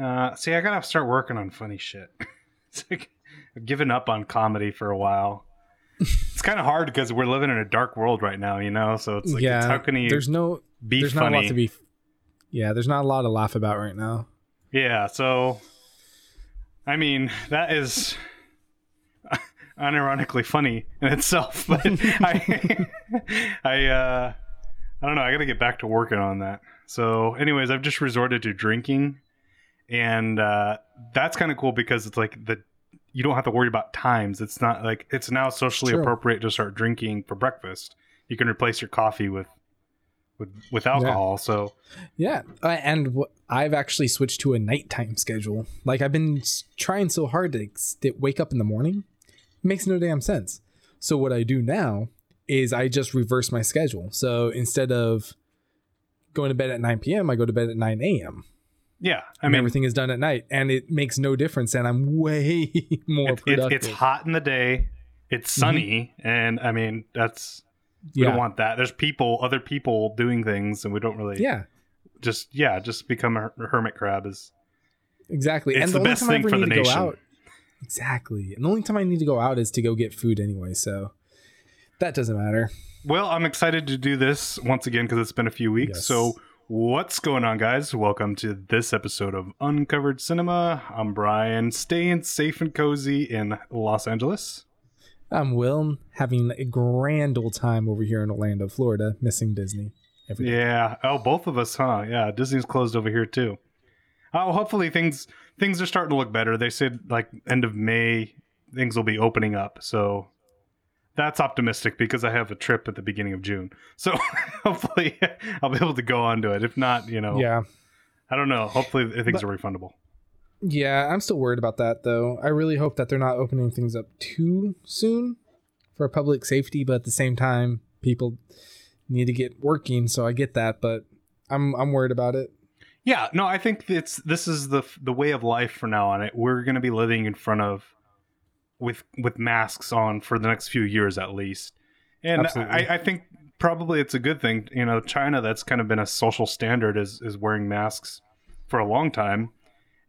Uh, see, I gotta start working on funny shit. it's like I've given up on comedy for a while. it's kind of hard because we're living in a dark world right now, you know. So it's like, yeah, it's how can you there's no be there's funny? not a lot to be. Yeah, there's not a lot to laugh about right now. Yeah, so I mean that is unironically funny in itself, but I I uh I don't know, I got to get back to working on that. So anyways, I've just resorted to drinking and uh that's kind of cool because it's like the you don't have to worry about times. It's not like it's now socially appropriate to start drinking for breakfast. You can replace your coffee with with with Yeah. alcohol. So Yeah, uh, and wh- I've actually switched to a nighttime schedule. Like I've been trying so hard to st- wake up in the morning. It makes no damn sense. So what I do now is I just reverse my schedule. So instead of going to bed at 9 p.m., I go to bed at 9 a.m. yeah, I mean everything is done at night, and it makes no difference. And I'm way more it, it, productive. it's hot in the day it's mm-hmm. sunny and i mean that's we yeah, don't want that there's people other people doing things and we don't really yeah, just yeah just become a hermit crab is exactly. It's and the only best time I thing ever for the need to go nation. out- exactly. And the only time I need to go out is to go get food anyway. So that doesn't matter. well i'm excited to do this once again because it's been a few weeks Yes. so what's going on guys welcome to this episode of uncovered cinema i'm brian staying safe and cozy in los angeles I'm Will, having a grand old time over here in Orlando, Florida, missing Disney. Every day. Yeah. Oh, both of us, huh? Yeah. Disney's closed over here too. Oh, hopefully things things are starting to look better. They said like end of May things will be opening up. So that's optimistic because I have a trip at the beginning of June. So hopefully I'll be able to go on to it. If not, you know, Yeah. I don't know. Hopefully things But- are refundable. Yeah, I'm still worried about that though. I really hope that they're not opening things up too soon for public safety, but at the same time, people need to get working, so I get that, but I'm I'm worried about it. Yeah, no, I think it's this is the the way of life for now on it. We're going to be living in front of with with masks on for the next few years at least, and I, I think probably it's a good thing. You know, China that's kind of been a social standard is is wearing masks for a long time,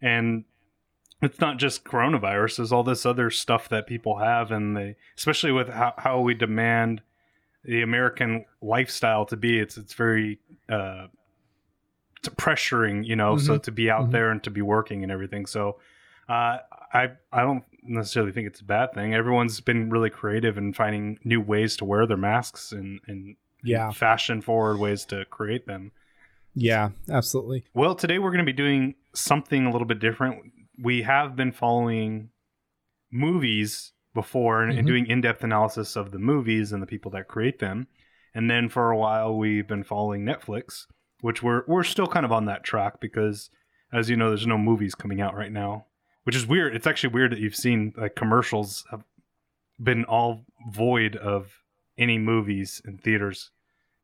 and it's not just coronavirus. There's all this other stuff that people have, and they especially with how, how we demand the American lifestyle to be. It's it's very uh, it's pressuring, you know, so to be out Mhm. there and to be working and everything. So uh, I I don't necessarily think it's a bad thing. Everyone's been really creative in finding new ways to wear their masks and and Yeah. fashion forward ways to create them. Yeah, absolutely. Well, today we're going to be doing something a little bit different. We have been following movies before and, and Mhm. doing in-depth analysis of the movies and the people that create them. And then for a while we've been following Netflix, which we're we're still kind of on that track because as you know there's no movies coming out right now, which is weird. It's actually weird that you've seen like commercials have been all void of any movies in theaters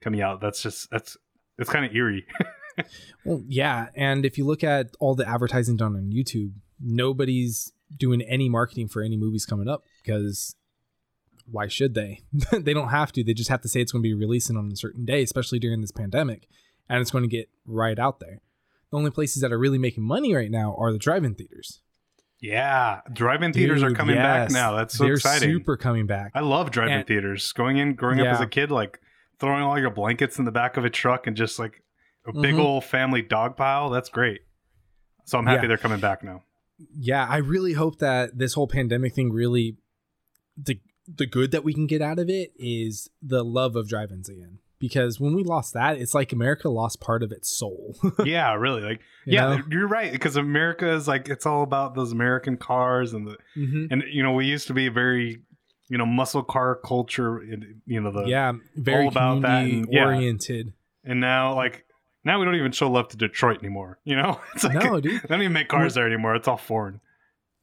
coming out. That's just that's it's kind of eerie. Well, yeah, and if you look at all the advertising done on YouTube, nobody's doing any marketing for any movies coming up because why should they? they don't have to. They just have to say it's going to be releasing on a certain day, especially during this pandemic, and it's going to get right out there. The only places that are really making money right now are the drive-in theaters. Yeah, drive-in theaters are coming back now. That's so They're exciting. super coming back. I love drive-in And- theaters. Going in, growing up as a kid, like throwing all your blankets in the back of a truck and just like a big Mhm. old family dog pile. That's great. So I'm happy Yeah. they're coming back now. yeah, I really hope that this whole pandemic thing really the the good that we can get out of it is the love of drive-ins again. Because when we lost that, it's like America lost part of its soul. yeah, really. Like, You yeah, know? you're right because America is like it's all about those American cars and the Mhm. and you know we used to be a very you know muscle car culture. You know the yeah, very about that and- yeah. oriented. and now like now we don't even show love to Detroit anymore. You know, it's like No, dude. they don't even make cars there anymore. It's all foreign.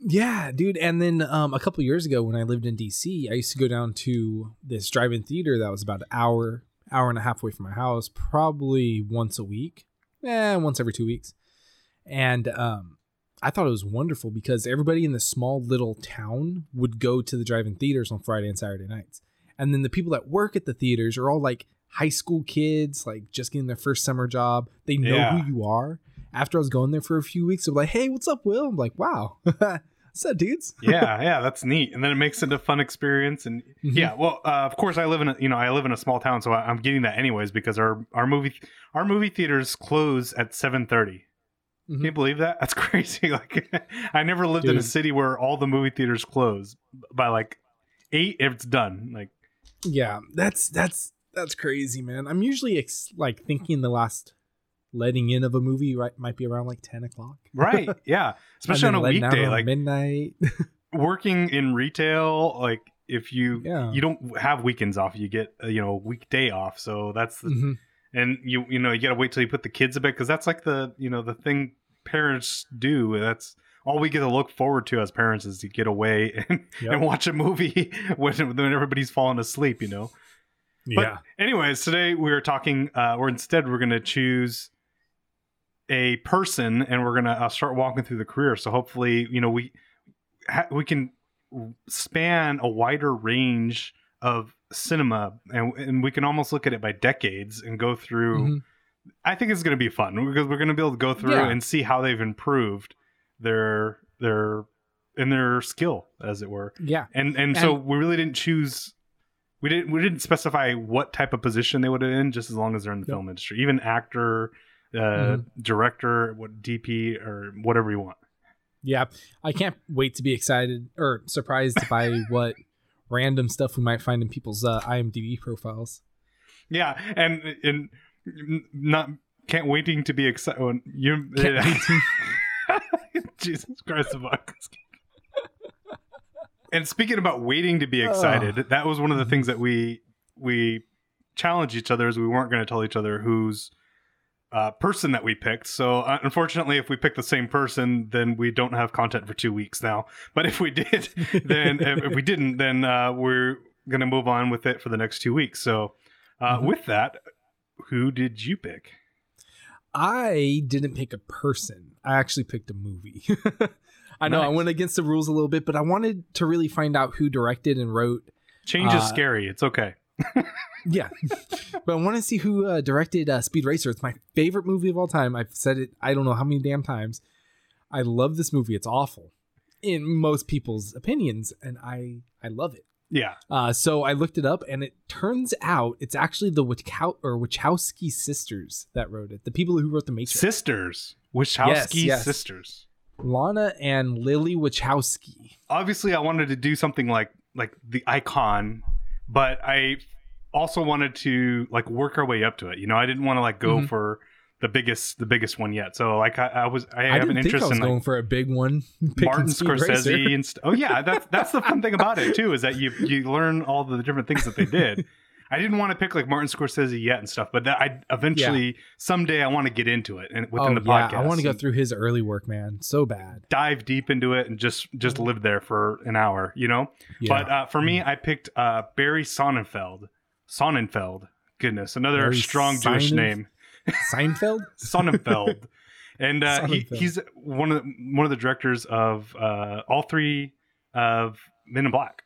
Yeah, dude. And then um, a couple years ago, when I lived in DC, I used to go down to this drive-in theater that was about an hour, hour and a half away from my house, probably once a week, eh, once every two weeks. And um, I thought it was wonderful because everybody in this small little town would go to the drive-in theaters on Friday and Saturday nights, and then the people that work at the theaters are all like high school kids, like just getting their first summer job. They know Yeah. who you are, after I was going there for a few weeks, I'm like, "Hey, what's up, Will?" I'm like, "Wow, what's up, dudes?" yeah, yeah, that's neat. And then it makes it a fun experience. And Mhm. yeah, well, uh, of course, I live in a you know I live in a small town, so I, I'm getting that anyways because our our movie our movie theaters close at seven thirty. Mhm. Can you believe that? That's crazy. Like I never lived in a city where all the movie theaters close by like eight. if It's done. Like Yeah, that's that's that's crazy, man. I'm usually ex- like thinking the last letting in of a movie right might be around like ten o'clock, right, yeah, especially on a then letting out weekday. Like midnight. working in retail, like if you Yeah. you don't have weekends off, you get uh, you know a weekday off. So that's the Mhm. and you you know you gotta wait till you put the kids to bed because that's like the you know the thing parents do that's all we get to look forward to as parents is to get away and, Yep. and watch a movie when, when everybody's falling asleep you know But yeah, anyways today we are talking uh or instead we're gonna choose a person and we're gonna uh, start walking through the career so hopefully you know we ha- we can span a wider range of cinema and, and we can almost look at it by decades and go through Mhm. I think it's going to be fun because we're going to be able to go through Yeah. and see how they've improved their their in their skill, as it were. yeah, And and, so we really didn't choose. We didn't we didn't specify what type of position they would have in, just as long as they're in the Yep. film industry, even actor, uh, Mhm. director, what DP or whatever you want. yeah. I can't wait to be excited or surprised by what random stuff we might find in people's uh, IMDb profiles. Yeah, and and not can't waiting to be excited. You wait to- Jesus Christ. And speaking about waiting to be excited, that was one of the things that we we challenged each other as we weren't going to tell each other whose uh, person that we picked. So uh, unfortunately, if we pick the same person, then we don't have content for two weeks now. But if we did, then if, we didn't, then uh, we're going to move on with it for the next two weeks. So uh, Mhm. with that, who did you pick? I didn't pick a person. I actually picked a movie. I know I went against the rules a little bit, but I wanted to really find out who directed and wrote. Change is Uh, scary. It's okay. Yeah, but I want to see who uh, directed uh, Speed Racer. It's my favorite movie of all time. I've said it. I don't know how many damn times. I love this movie. It's awful in most people's opinions, and I I love it. Yeah. Uh, so I looked it up, and it turns out it's actually the Wachkow- or Wachowski sisters that wrote it. The people who wrote the Matrix. Sisters. Wachowski yes. sisters. Lana and Lily Wachowski. Obviously, I wanted to do something like like the icon, but I also wanted to like work our way up to it. You know, I didn't want to like go Mhm. for the biggest the biggest one yet. So like I, I was I I, have an interest in going like for a big one. Martin Racer. Scorsese and st- oh yeah, that's that's the fun thing about it too is that you you learn all the different things that they did. I didn't want to pick like Martin Scorsese yet and stuff, but that I eventually someday I want to get into it and within oh, the yeah, podcast. I want to go through his early work, man. So bad. dive deep into it and just just live there for an hour, you know. Yeah. But uh, for me, I picked uh, Barry Sonnenfeld. Sonnenfeld, goodness, another strong Jewish name. Seinfeld. Sonnenfeld, and uh, he, he's one of the, one of the directors of uh, all three of Men in Black.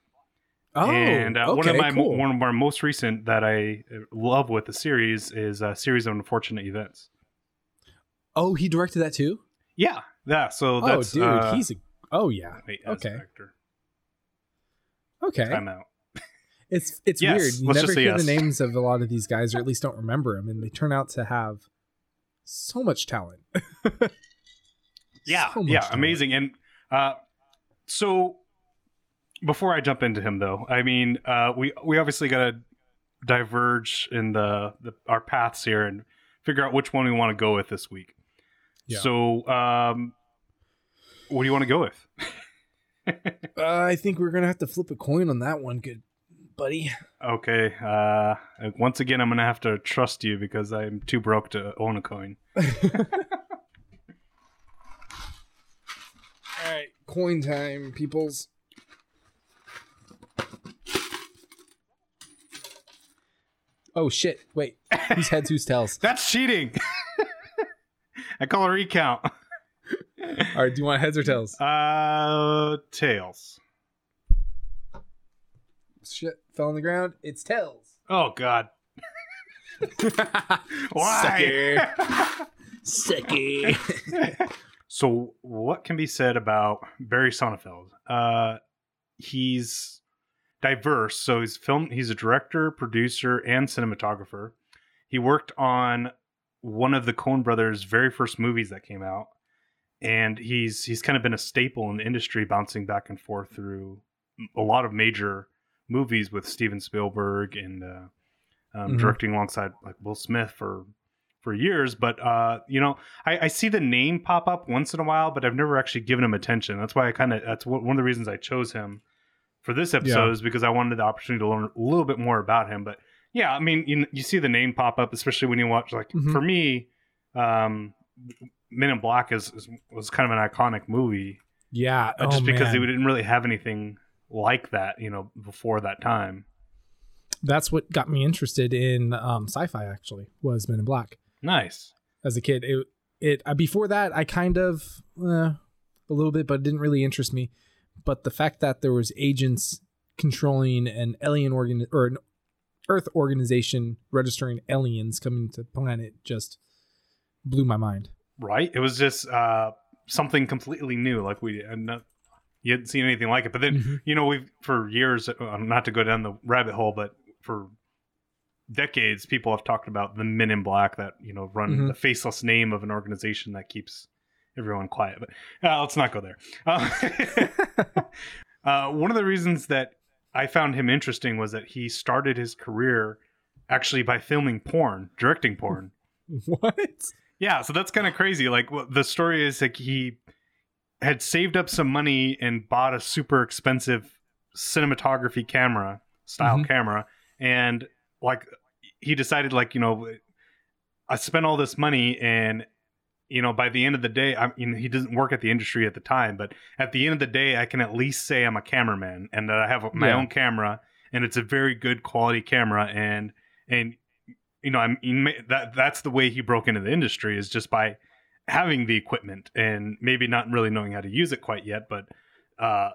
Oh, and uh, okay, one of my cool. one of our most recent that I love with the series is a series of unfortunate events. oh, he directed that too. Yeah, yeah. So Oh, that's dude, uh, he's a. Oh yeah. okay. actor. Okay. Time out. It's it's Yes, weird. You never hear yes. the names of a lot of these guys, or at least don't remember them, and they turn out to have so much talent. yeah So much yeah talent. amazing and uh so before i jump into him though i mean uh we we obviously got to diverge in the, the our paths here and figure out which one we want to go with this week Yeah. so um what do you want to go with Uh, I think we're gonna have to flip a coin on that one, good buddy. okay uh once again i'm gonna have to trust you because i'm too broke to own a coin All right, coin time, peoples. Oh shit! Wait, who's heads? Who's tails? that's cheating i call a recount All right, do you want heads or tails? uh tails Shit, fell on the ground. It's tails. oh god Why? Sucker. Sicky. so, what can be said about Barry Sonnenfeld? Uh, he's diverse. So he's film. He's a director, producer, and cinematographer. He worked on one of the Coen brothers' very first movies that came out, and he's he's kind of been a staple in the industry, bouncing back and forth through a lot of major movies with Steven Spielberg and uh, um, Mhm. directing alongside like Will Smith for for years. But uh, you know, I, I see the name pop up once in a while, but I've never actually given him attention. That's why I kind of that's one one of the reasons I chose him for this episode Yeah. is because I wanted the opportunity to learn a little bit more about him. But yeah, I mean, you, you see the name pop up, especially when you watch like Mhm. for me, um, Men in Black is, is was kind of an iconic movie yeah. uh, oh, just because they didn't really have anything like that, you know, before that time. That's what got me interested in um, sci-fi. Actually, was Men in Black. Nice. as a kid. It it uh, before that I kind of uh, a little bit, but it didn't really interest me. But the fact that there was agents controlling an alien organ or an Earth organization registering aliens coming to planet just blew my mind. right? It was just uh, something completely new. Like we not, you hadn't seen anything like it. But then Mhm. you know we've for years, uh, not to go down the rabbit hole, but for decades, people have talked about the Men in Black that you know run Mhm. the faceless name of an organization that keeps everyone quiet. But uh, let's not go there. Uh, uh, one of the reasons that I found him interesting was that he started his career actually by filming porn, directing porn. what? Yeah, so that's kind of crazy. Like wh- the story is like he had saved up some money and bought a super expensive cinematography camera style Mhm. camera and like he decided like, you know, I spent all this money and you know, by the end of the day, I mean, he doesn't work at the industry at the time, but at the end of the day, I can at least say I'm a cameraman and that I have my Yeah. own camera and it's a very good quality camera and and you know, I'm that that's the way he broke into the industry is just by having the equipment and maybe not really knowing how to use it quite yet, but uh,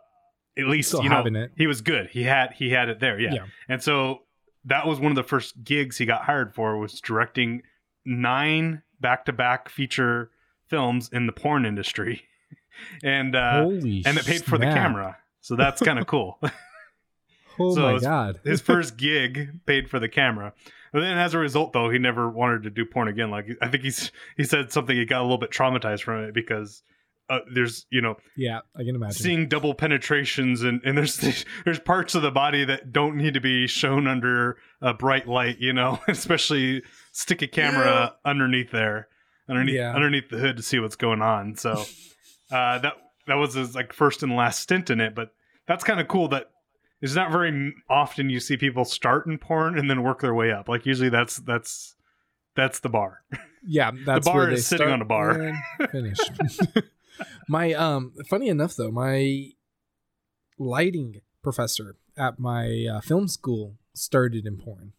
at least Still you know it. he was good. He had he had it there, yeah. Yeah. And so that was one of the first gigs he got hired for was directing nine back-to-back feature films in the porn industry, and uh, Holy and it paid for the camera. So that's kind of cool. Oh So my god. his first gig paid for the camera. And then as a result though, he never wanted to do porn again. Like I think he's he said something he got a little bit traumatized from it because uh, there's you know yeah, I can imagine. seeing double penetrations and, and there's there's parts of the body that don't need to be shown under a bright light, you know, especially stick a camera underneath there, underneath Yeah. underneath the hood to see what's going on. So uh, that that was his like first and last stint in it, but that's kind of cool that it's not very often you see people start in porn and then work their way up. Like usually that's that's that's the bar. yeah, that's bar where they is sitting on a bar. Finish. my um, funny enough though, my lighting professor at my uh, film school started in porn,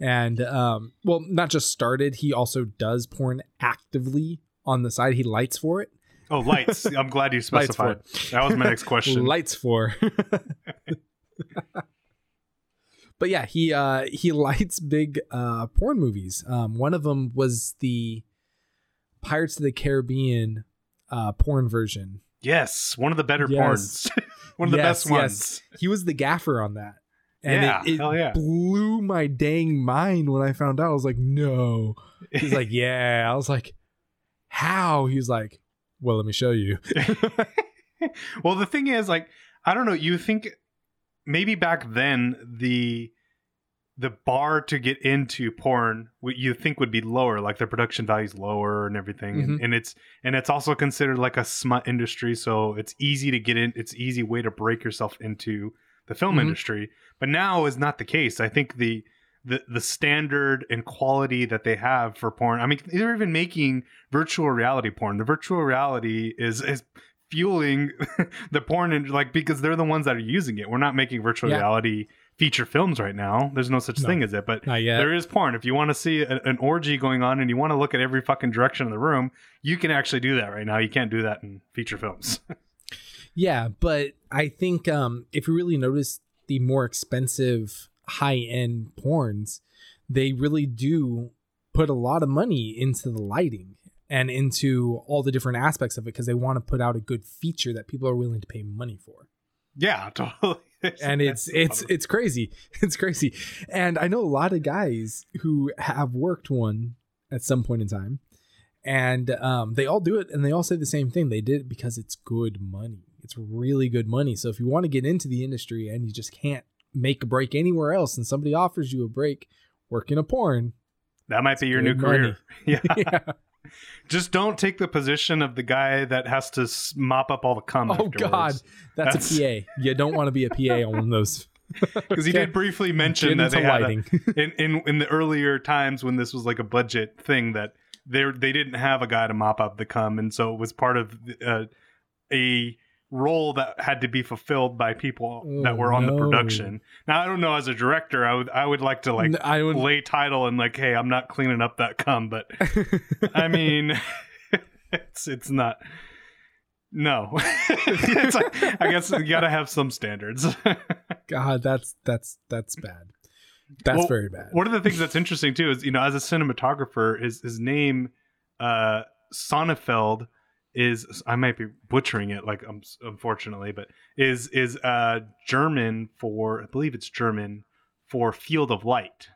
and um, well, not just started, he also does porn actively on the side. He lights for it. Oh, lights. I'm glad you specified. That was my next question. lights for. but yeah, he uh he lights big uh porn movies. Um one of them was the Pirates of the Caribbean uh porn version. Yes, one of the better Yes. porns. one of the Yes, best ones. He was the gaffer on that. And Yeah, it, it yeah. blew my dang mind when I found out. I was like, no. He's like, yeah. I was like, how? He's like, well, let me show you. well, the thing is, like, I don't know. You think maybe back then the the bar to get into porn, what you think would be lower, like the production value's lower and everything, and, Mhm. and it's and it's also considered like a smut industry, so it's easy to get in. It's easy way to break yourself into the film Mhm. industry. But now is not the case. I think the the the standard and quality that they have for porn. I mean, they're even making virtual reality porn. The virtual reality is is fueling the porn and like because they're the ones that are using it. We're not making virtual Yeah. reality feature films right now. There's no such No. thing as it, but there is porn. If you want to see a, an orgy going on and you want to look at every fucking direction in the room, you can actually do that right now. You can't do that in feature films. Yeah, but I think um, if you really notice the more expensive high end porns, they really do put a lot of money into the lighting and into all the different aspects of it because they want to put out a good feature that people are willing to pay money for. Yeah, totally. and it's it's it's crazy. It's crazy. And I know a lot of guys who have worked one at some point in time. And um, they all do it and they all say the same thing. They did it because it's good money. It's really good money. So if you want to get into the industry and you just can't make a break anywhere else and somebody offers you a break working a porn, that might be your new career. Yeah. yeah. Just don't take the position of the guy that has to mop up all the cum. Oh afterwards. God, that's, That's- a PA. You don't want to be a PA on one of those. because he did briefly mention that they had a, in, in in the earlier times when this was like a budget thing that they they didn't have a guy to mop up the cum, and so it was part of uh, a role that had to be fulfilled by people that Oh, were on the production. Now I don't know as a director, I would I would like to like I would. lay title and like, hey, I'm not cleaning up that cum, but I mean, it's it's not. No, it's like, I guess you gotta have some standards. God, that's that's that's bad. That's Well, very bad. One of the things that's interesting too is you know as a cinematographer, his his name uh, Sonnefeld is I might be butchering it like um, unfortunately, but is is uh, German for I believe it's German for field of light.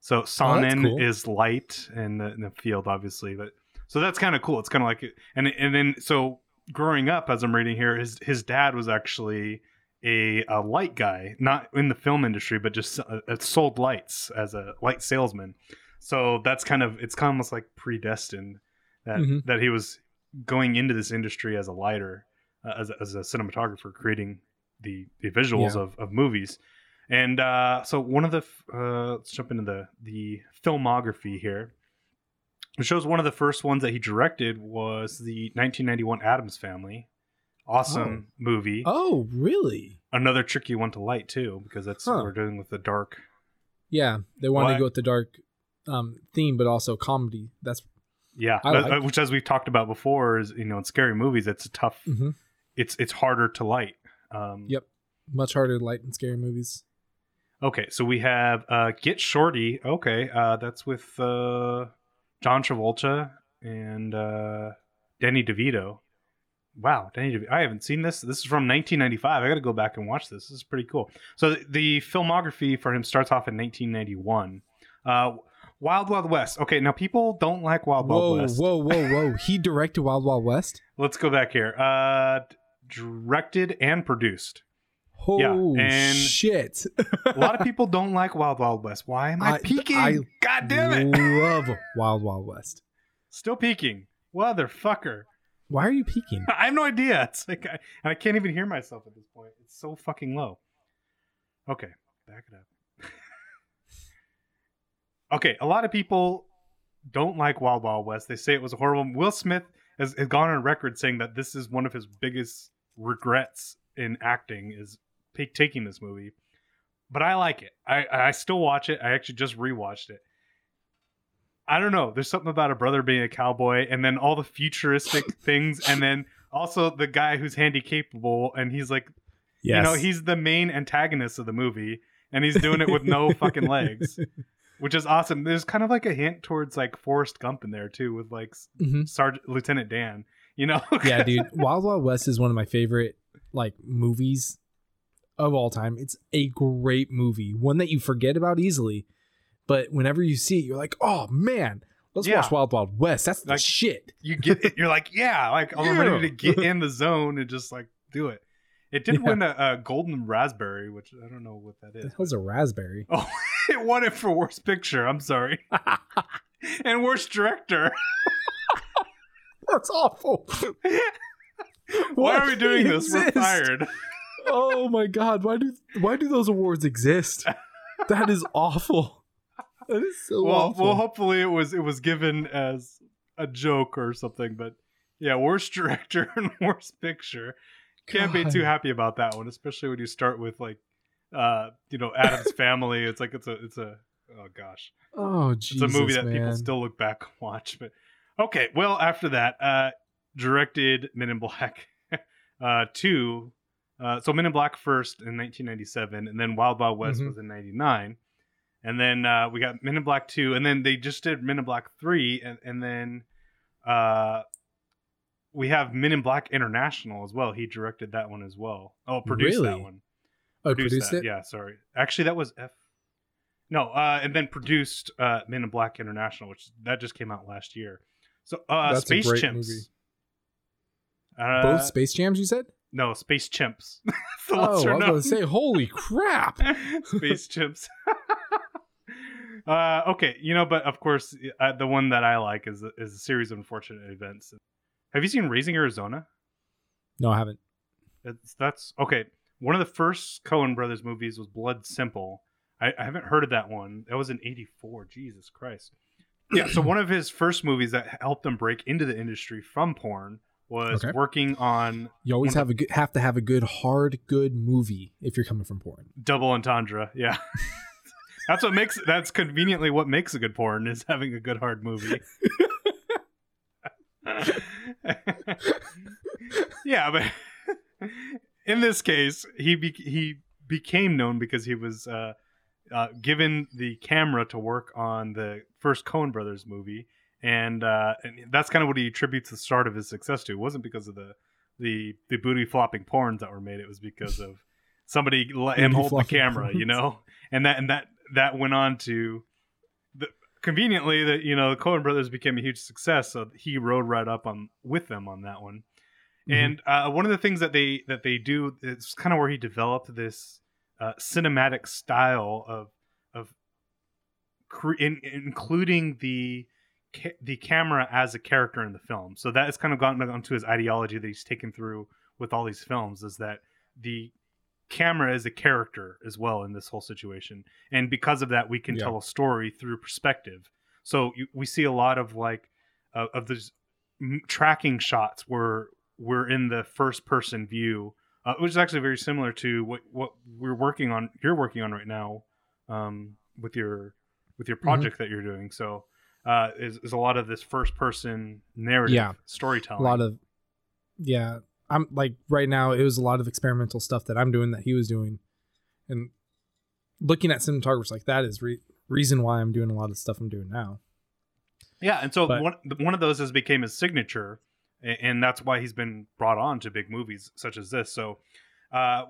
So Sonnen cool. is light and the, and the field obviously, but so that's kind of cool. It's kind of like and and then so growing up as I'm reading here, his his dad was actually a, a light guy, not in the film industry, but just uh, sold lights as a light salesman. So that's kind of it's kind of almost like predestined that Mhm. that he was going into this industry as a lighter, uh, as, a, as a cinematographer, creating the the visuals Yeah. of, of movies. And uh, so one of the uh, let's jump into the the filmography here. It shows one of the first ones that he directed was the 1991 Addams Family. Awesome movie Oh, really? another tricky one to light too because that's Huh. what we're doing with the dark Yeah, they wanted What? to go with the dark um, theme, but also comedy. That's yeah like- which as we've talked about before is you know in scary movies it's a tough Mhm. it's it's harder to light um Yep. much harder to light in scary movies. okay so we have uh get shorty. Okay uh that's with uh john travolta and uh danny devito. Wow danny devito i haven't seen this. This is from 1995 i gotta go back and watch this. This is pretty cool. So the, the filmography for him starts off in 1991 uh Wild Wild West. Okay, now people don't like Wild Wild West. whoa, whoa, whoa! Whoa. he directed Wild Wild West. Let's go back here. Uh, directed and produced. Oh and- shit! A lot of people don't like Wild Wild West. Why am I, I- peeking? I God damn it! Love Wild Wild West. Still peeking, motherfucker. Why are you peeking? I have no idea. It's like, I, and I can't even hear myself at this point. It's so fucking low. Okay, back it up. Okay, a lot of people don't like Wild Wild West. They say it was a horrible. Will Smith has, has gone on record saying that this is one of his biggest regrets in acting is ta- taking this movie. But I like it. I I still watch it. I actually just rewatched it. I don't know. There's something about a brother being a cowboy, and then all the futuristic things, and then also the guy who's handy capable, and he's like, Yes. you know, he's the main antagonist of the movie, and he's doing it with no fucking legs, which is awesome. There's kind of like a hint towards like Forrest Gump in there too, with like Mhm. Sergeant Lieutenant Dan. You know? yeah, dude. Wild Wild West is one of my favorite like movies of all time. It's a great movie, one that you forget about easily, but whenever you see it, you're like, oh man, let's Yeah. watch Wild Wild West. That's the Like- shit. you get it. You're like, yeah, like I'm ready to get in the zone and just like do it. It did Yeah. win a, a golden raspberry, which I don't know what that The is. hell's a raspberry? Oh, it won it for worst picture. I'm sorry, and worst director. That's awful. Why are we doing this? We're fired. oh my god, why do why do those awards exist? That is awful. That is so well, awful. well, hopefully it was it was given as a joke or something. But yeah, worst director and worst picture. Can't be too happy about that one, especially when you start with like, uh, you know, Addams Family. It's like it's a it's a oh gosh, oh it's a movie that man. people still look back and watch. But okay, well after that, uh, directed Men in Black, uh, two. Uh, so Men in Black first in 1997, and then Wild Wild West Mhm. was in '99, and then uh, we got Men in Black two, and then they just did Men in Black three, and and then uh, we have Men in Black International as well. He directed that one as well. Oh, produced that one. Oh, produced that. it. Yeah, sorry. Actually, that was F. No, uh, and then produced uh, Men in Black International, which that just came out last year. So, uh, That's a Space great Chimps. movie. Uh, Both Space Jams, you said? no, Space Chimps. Oh, I was going to say, holy crap! Space Chimps. uh, okay, you know, but of course, uh, the one that I like is is a series of unfortunate events. Have you seen Raising Arizona? No, I haven't. That's, that's okay. One of the first Coen Brothers movies was Blood Simple. I, I haven't heard of that one. That was in '84. Jesus Christ. Yeah. So one of his first movies that helped him break into the industry from porn was Okay. working on You always have a good, have to have a good, hard, good movie if you're coming from porn. Double Entendre. Yeah. that's what makes that's conveniently what makes a good porn is having a good hard movie. yeah, but in this case, he be- he became known because he was uh, uh, given the camera to work on the first Coen Brothers movie, and, uh, and that's kind of what he attributes the start of his success to. It wasn't because of the the the booty flopping porns that were made; it was because of somebody let him hold the camera, you know, and that and that that went on to. The, conveniently, that you know, the Coen Brothers became a huge success, so he rode right up on with them on that one. Mhm. And uh, one of the things that they that they do is kind of where he developed this uh, cinematic style of of cre- in, including the ca- the camera as a character in the film. So that has kind of gotten onto his ideology that he's taken through with all these films is that the camera is a character as well in this whole situation, and because of that, we can Yeah. tell a story through perspective. So you, we see a lot of like uh, of those m- tracking shots where we're in the first person view, uh, which is actually very similar to what what we're working on. You're working on right now um, with your with your project that you're doing. So uh, is, is a lot of this first person narrative Yeah. storytelling. a lot of, yeah. I'm like right now. It was a lot of experimental stuff that I'm doing that he was doing, and looking at cinematographers like that is re- reason why I'm doing a lot of stuff I'm doing now. Yeah, and so But- one one of those has became his signature, and that's why he's been brought on to big movies such as this. So, uh,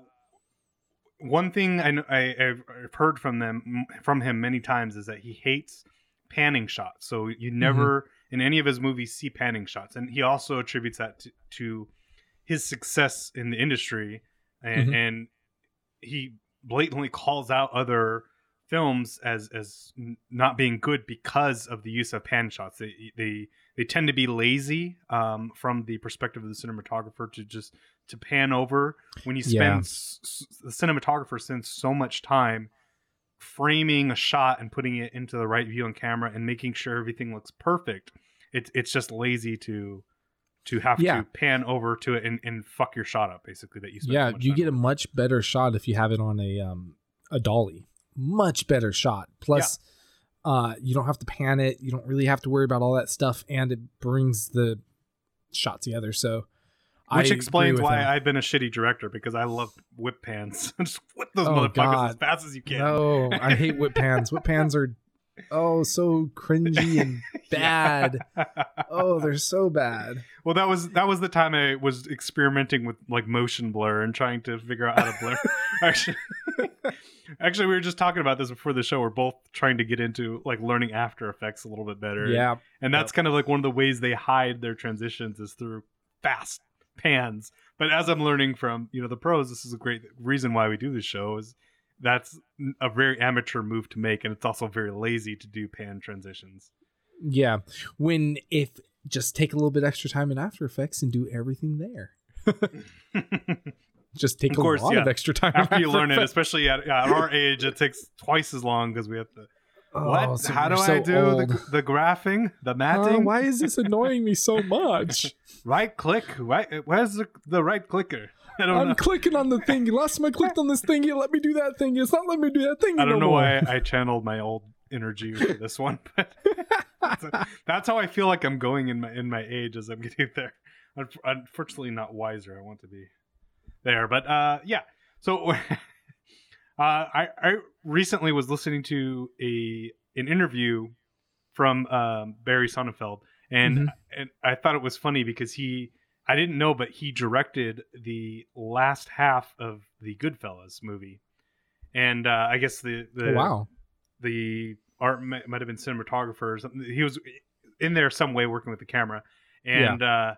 one thing I, kn- I I've I've heard from them from him many times is that he hates panning shots. So you never in any of his movies see panning shots, and he also attributes that to, to his success in the industry, and, Mhm. and he blatantly calls out other films as as not being good because of the use of pan shots. They they they tend to be lazy um, from the perspective of the cinematographer to just to pan over when you Yeah. spend s- s- the cinematographer spends so much time framing a shot and putting it into the right view on camera and making sure everything looks perfect. It's it's just lazy to to have Yeah. to pan over to it and, and fuck your shot up basically that you Yeah, you get a much better shot if you have it on a um a dolly. Much better shot. Plus, uh, you don't have to pan it. You don't really have to worry about all that stuff, and it brings the shot together. So, Which agree explains why him. I've been a shitty director because I love whip pans. Just whip those Oh, motherfuckers God. as fast as you can. No, I hate whip pans. Whip pans are oh so cringy and bad. Oh, they're so bad. well, that was that was the time I was experimenting with like motion blur and trying to figure out how to blur. actually, actually, we were just talking about this before the show. We're both trying to get into like learning After Effects a little bit better. Yeah, and that's Yep. kind of like one of the ways they hide their transitions is through fast pans. But as I'm learning from you know the pros, this is a great reason why we do this show. Is that's a very amateur move to make, and it's also very lazy to do pan transitions. yeah. When if just take a little bit extra time in After Effects and do everything there. Just take Of a course, lot yeah. of extra time in After you After learn it, especially at, at our age, it takes twice as long because we have to. Oh, what? so How do we're I do the, the graphing, the matting? why is this annoying me so much? Right click. Right. Where's the, the right clicker? I don't I'm know. clicking on the thing. Last time I clicked on this thing, you let me do that thing. It's not letting me do that thing. I don't no know more. why I channeled my old energy for this one, but that's, how I feel like I'm going in my in my age as I'm getting there. Unfortunately, not wiser. I want to be there, but uh, yeah. So, uh, I I recently was listening to a an interview from um, Barry Sonnenfeld, and Mhm. and I thought it was funny because he I didn't know, but he directed the last half of the Goodfellas movie, and uh, I guess the the Oh, wow. the art might, might have been cinematographer or something. He was in there some way working with the camera, and uh,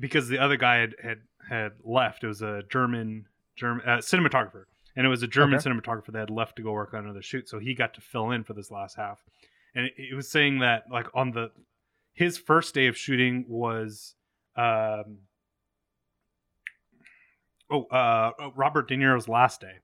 because the other guy had, had had left, it was a German German uh, cinematographer, and it was a German Okay. cinematographer that had left to go work on another shoot, so he got to fill in for this last half, and it, it was saying that like on the his first day of shooting was. Um, Oh, uh, Robert De Niro's last day,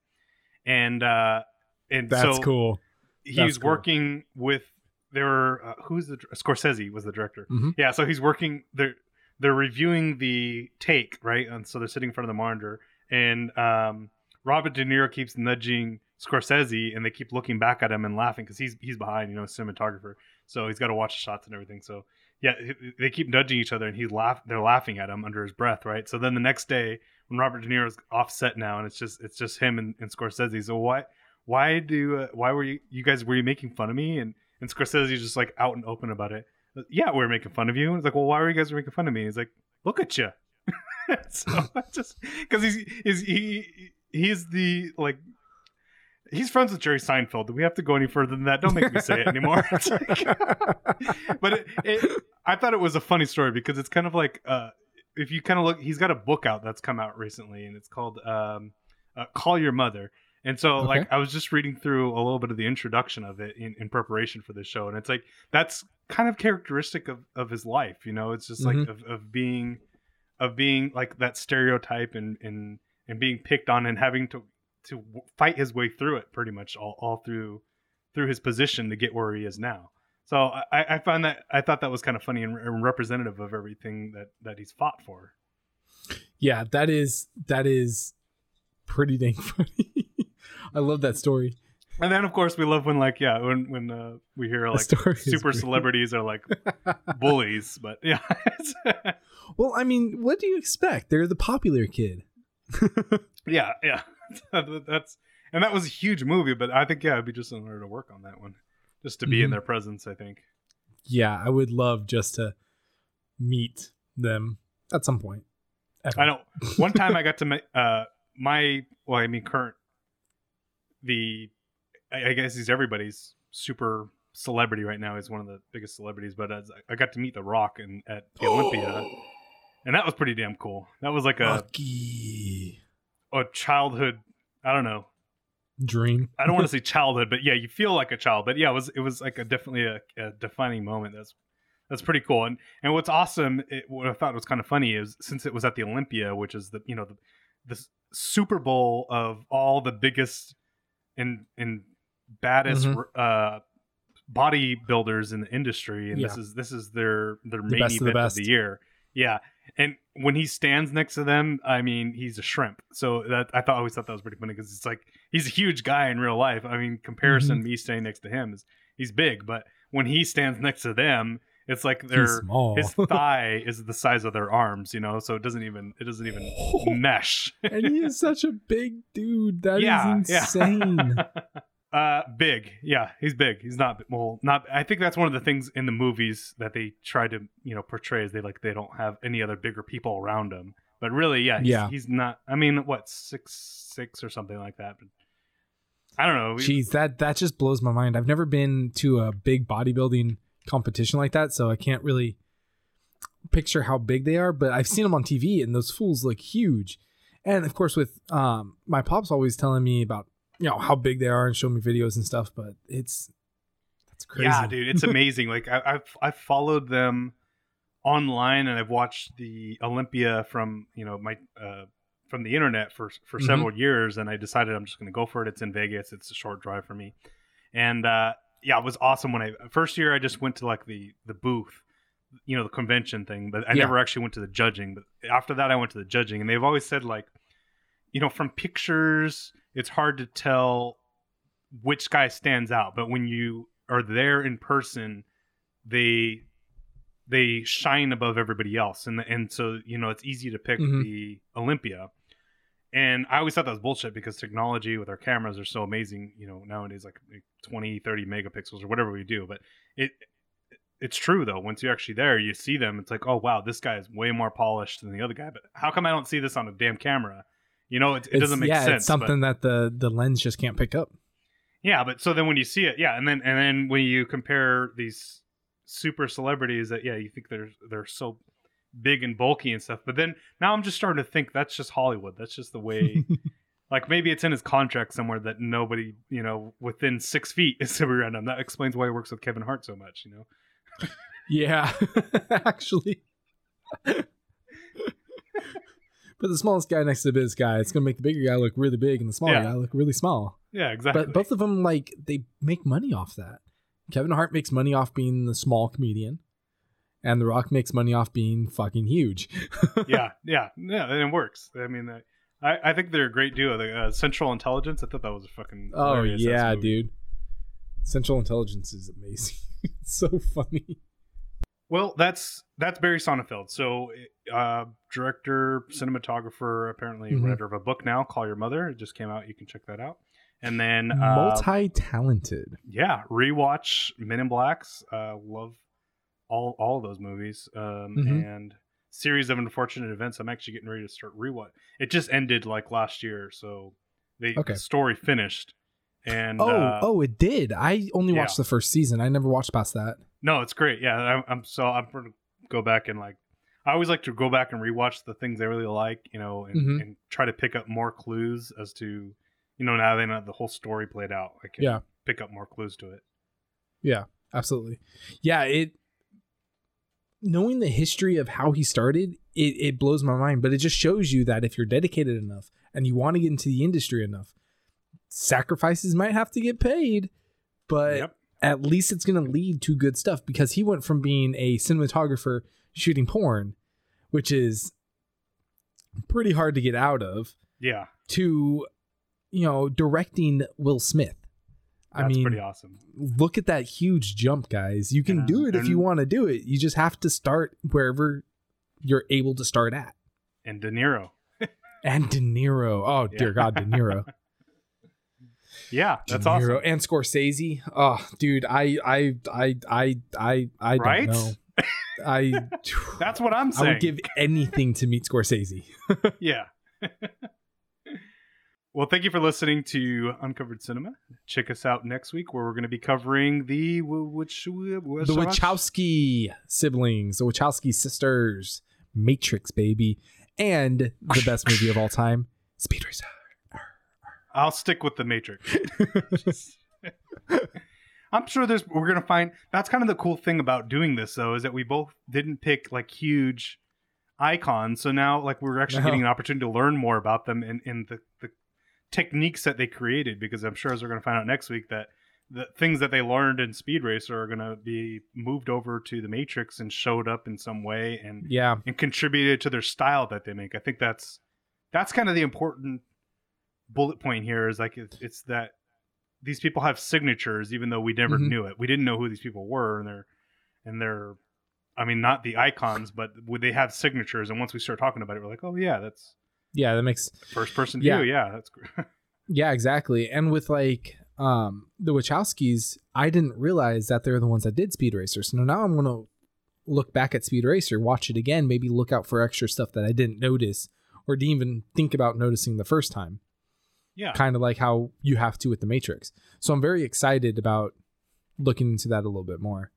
and uh, and That's so cool. he That's was cool. working with there were uh, who's the Scorsese was the director. Mhm. Yeah, so he's working. They're they're reviewing the take right, and so they're sitting in front of the monitor, and um, Robert De Niro keeps nudging Scorsese, and they keep looking back at him and laughing because he's he's behind, you know, cinematographer, so he's got to watch the shots and everything. So yeah, they keep nudging each other, and he's laugh. They're laughing at him under his breath, right? So then the next day, when Robert De Niro's offset now, and it's just it's just him and, and Scorsese. So why why do uh, why were you you guys were you making fun of me and and Scorsese's just like out and open about it. Yeah, we are making fun of you. And it's like, well, why were you guys making fun of me? He's like, look at you. so just because he's he's he he's the like he's friends with Jerry Seinfeld. Do we have to go any further than that? Don't make me say it anymore. But it, it, I thought it was a funny story because it's kind of like uh, if you kind of look, he's got a book out that's come out recently, and it's called um, uh, "Call Your Mother." And so, Okay. like, I was just reading through a little bit of the introduction of it in, in preparation for this show, and it's like that's kind of characteristic of, of his life. You know, it's just like Mhm. of, of being of being like that stereotype and and and being picked on and having to to fight his way through it pretty much all, all through through his position to get where he is now. So I, I found that I thought that was kind of funny and, and representative of everything that that he's fought for. yeah, that is that is pretty dang funny. I love that story. And then of course we love when like yeah when when uh, we hear like super celebrities are like bullies, but yeah, Well, I mean, what do you expect? They're the popular kid. yeah, yeah. That's and that was a huge movie, but I think yeah, it'd be just in order to work on that one, just to be in Mhm. their presence. I think. Yeah, I would love just to meet them at some point. Ever. I know. One time I got to meet uh, my well, I mean current the I I guess he's everybody's super celebrity right now. He's one of the biggest celebrities, but as I got to meet The Rock and at the Olympia, and that was pretty damn cool. That was like a Lucky a childhood. I don't know. dream. I don't want to say childhood, but yeah, you feel like a child. But yeah, it was it was like a definitely a, a defining moment. That's that's pretty cool. And and what's awesome, it, what I thought was kind of funny is since it was at the Olympia, which is the you know the the Super Bowl of all the biggest and and baddest Mhm. uh bodybuilders in the industry, and this is this is their their The main best of the event of the year. Yeah, and when he stands next to them, I mean, he's a shrimp. So that I thought always thought that was pretty funny because it's like he's a huge guy in real life. I mean, comparison Mm-hmm. me standing next to him is he's big, but when he stands next to them, it's like their his thigh is the size of their arms, you know. So it doesn't even it doesn't even mesh. and he is such a big dude. That is yeah, yeah. Uh, big. Yeah, he's big. He's not well, not. I think that's one of the things in the movies that they try to you know portray is they like they don't have any other bigger people around him. But really, yeah, he's, Yeah. he's not. I mean, what six six or something like that. But I don't know. Jeez, that that just blows my mind. I've never been to a big bodybuilding competition like that, so I can't really picture how big they are. But I've seen them on TV, and those fools look huge. And of course, with um, my pops always telling me about you know how big they are and show me videos and stuff. But it's that's crazy. Yeah, dude, it's amazing. like I, I've I've followed them online, and I've watched the Olympia from you know my uh, from the internet for for Mhm. several years, and I decided I'm just going to go for it. It's in Vegas. It's a short drive for me, and uh, yeah, it was awesome. When I first year, I just went to like the the booth, you know, the convention thing, but I Yeah. never actually went to the judging. But after that, I went to the judging, and they've always said like, you know, from pictures, it's hard to tell which guy stands out, but when you are there in person, they they shine above everybody else, and and so you know it's easy to pick Mhm. the Olympia. And I always thought that was bullshit because technology with our cameras are so amazing, you know, nowadays like 20, 30 megapixels or whatever we do. But it it's true though. Once you're actually there, you see them. It's like, oh wow, this guy is way more polished than the other guy. But how come I don't see this on a damn camera? You know, it, it doesn't make yeah, sense. It's something that the the lens just can't pick up. Yeah, but so then when you see it, yeah, and then and then when you compare these super celebrities that yeah, you think they're they're so big and bulky and stuff. But then now I'm just starting to think that's just Hollywood. That's just the way. like maybe it's in his contract somewhere that nobody, you know, within six feet is to be around him. That explains why he works with Kevin Hart so much. You know. yeah, actually. But the smallest guy next to the biggest guy, it's gonna make the bigger guy look really big and the smaller Yeah. guy look really small. Yeah, exactly. But both of them, like, they make money off that. Kevin Hart makes money off being the small comedian, and The Rock makes money off being fucking huge. yeah, yeah, yeah, and it works. I mean, I I think they're a great duo. The uh, Central Intelligence. I thought that was a fucking. Oh yeah, dude. Central Intelligence is amazing. it's so funny. Well, that's that's Barry Sonnenfeld. So, uh, director, cinematographer, apparently Mhm. writer of a book now. Call Your Mother. It just came out. You can check that out. And then, uh, Multi-talented. yeah, rewatch Men in Blacks. Uh, love all all of those movies. Um, Mhm. and series of unfortunate events. I'm actually getting ready to start rewatch. It just ended like last year, so the, Okay. the story finished. And Oh, uh, oh, it did. I only yeah. watched the first season. I never watched past that. No, it's great. Yeah, I'm, I'm so I'm gonna go back and like I always like to go back and rewatch the things I really like, you know, and, Mhm. and try to pick up more clues as to, you know, now they know the whole story played out. I can Yeah. pick up more clues to it. Yeah, absolutely. Yeah, it knowing the history of how he started, it, it blows my mind. But it just shows you that if you're dedicated enough and you want to get into the industry enough, sacrifices might have to get paid, but yep. At least it's going to lead to good stuff because he went from being a cinematographer shooting porn, which is pretty hard to get out of, Yeah. to you know directing Will Smith. I That's mean, pretty awesome. look at that huge jump, guys. You can Yeah, do it if you want to do it. You just have to start wherever you're able to start at. And De Niro. And De Niro. Oh dear God, De Niro. Yeah, that's De awesome. And Scorsese. Oh, dude, I, I, I, I, I, I don't Right? know. I, That's what I'm saying. I would give anything to meet Scorsese. Yeah. well, thank you for listening to Uncovered Cinema. Check us out next week where we're going to be covering the which the Wachowski siblings, the Wachowski sisters, Matrix, baby, and the best movie of all time, Speed Racer. I'll stick with the Matrix. I'm sure there's we're gonna find that's kind of the cool thing about doing this though is that we both didn't pick like huge icons, so now like we're actually No. getting an opportunity to learn more about them and, and the, the techniques that they created because I'm sure as we're gonna find out next week that the things that they learned in Speed Racer are gonna be moved over to the Matrix and showed up in some way and Yeah, and contributed to their style that they make. I think that's that's kind of the important bullet point here is like it's, it's that these people have signatures even though we never Mhm. knew it. We didn't know who these people were and they're and they're I mean not the icons but would they have signatures and once we start talking about it we're like, "Oh yeah, that's yeah, that makes first person Yeah. view. Yeah, that's great." Yeah, exactly. And with like um the Wachowskis, I didn't realize that they're the ones that did Speed Racer. So now I'm gonna look back at Speed Racer, watch it again, maybe look out for extra stuff that I didn't notice or didn't even think about noticing the first time. Yeah. Kind of like how you have to with the Matrix. So I'm very excited about looking into that a little bit more.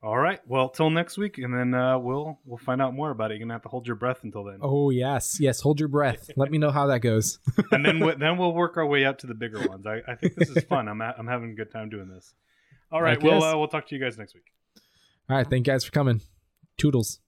All right. Well, till next week and then uh, we'll we'll find out more about it. You're going to have to hold your breath until then. Oh yes, yes. Hold your breath. Let me know how that goes. and then we, then we'll work our way up to the bigger ones. I, I think this is fun. I'm ha- I'm having a good time doing this. All right, well uh, we'll talk to you guys next week. All right, thank you guys for coming. Toodles.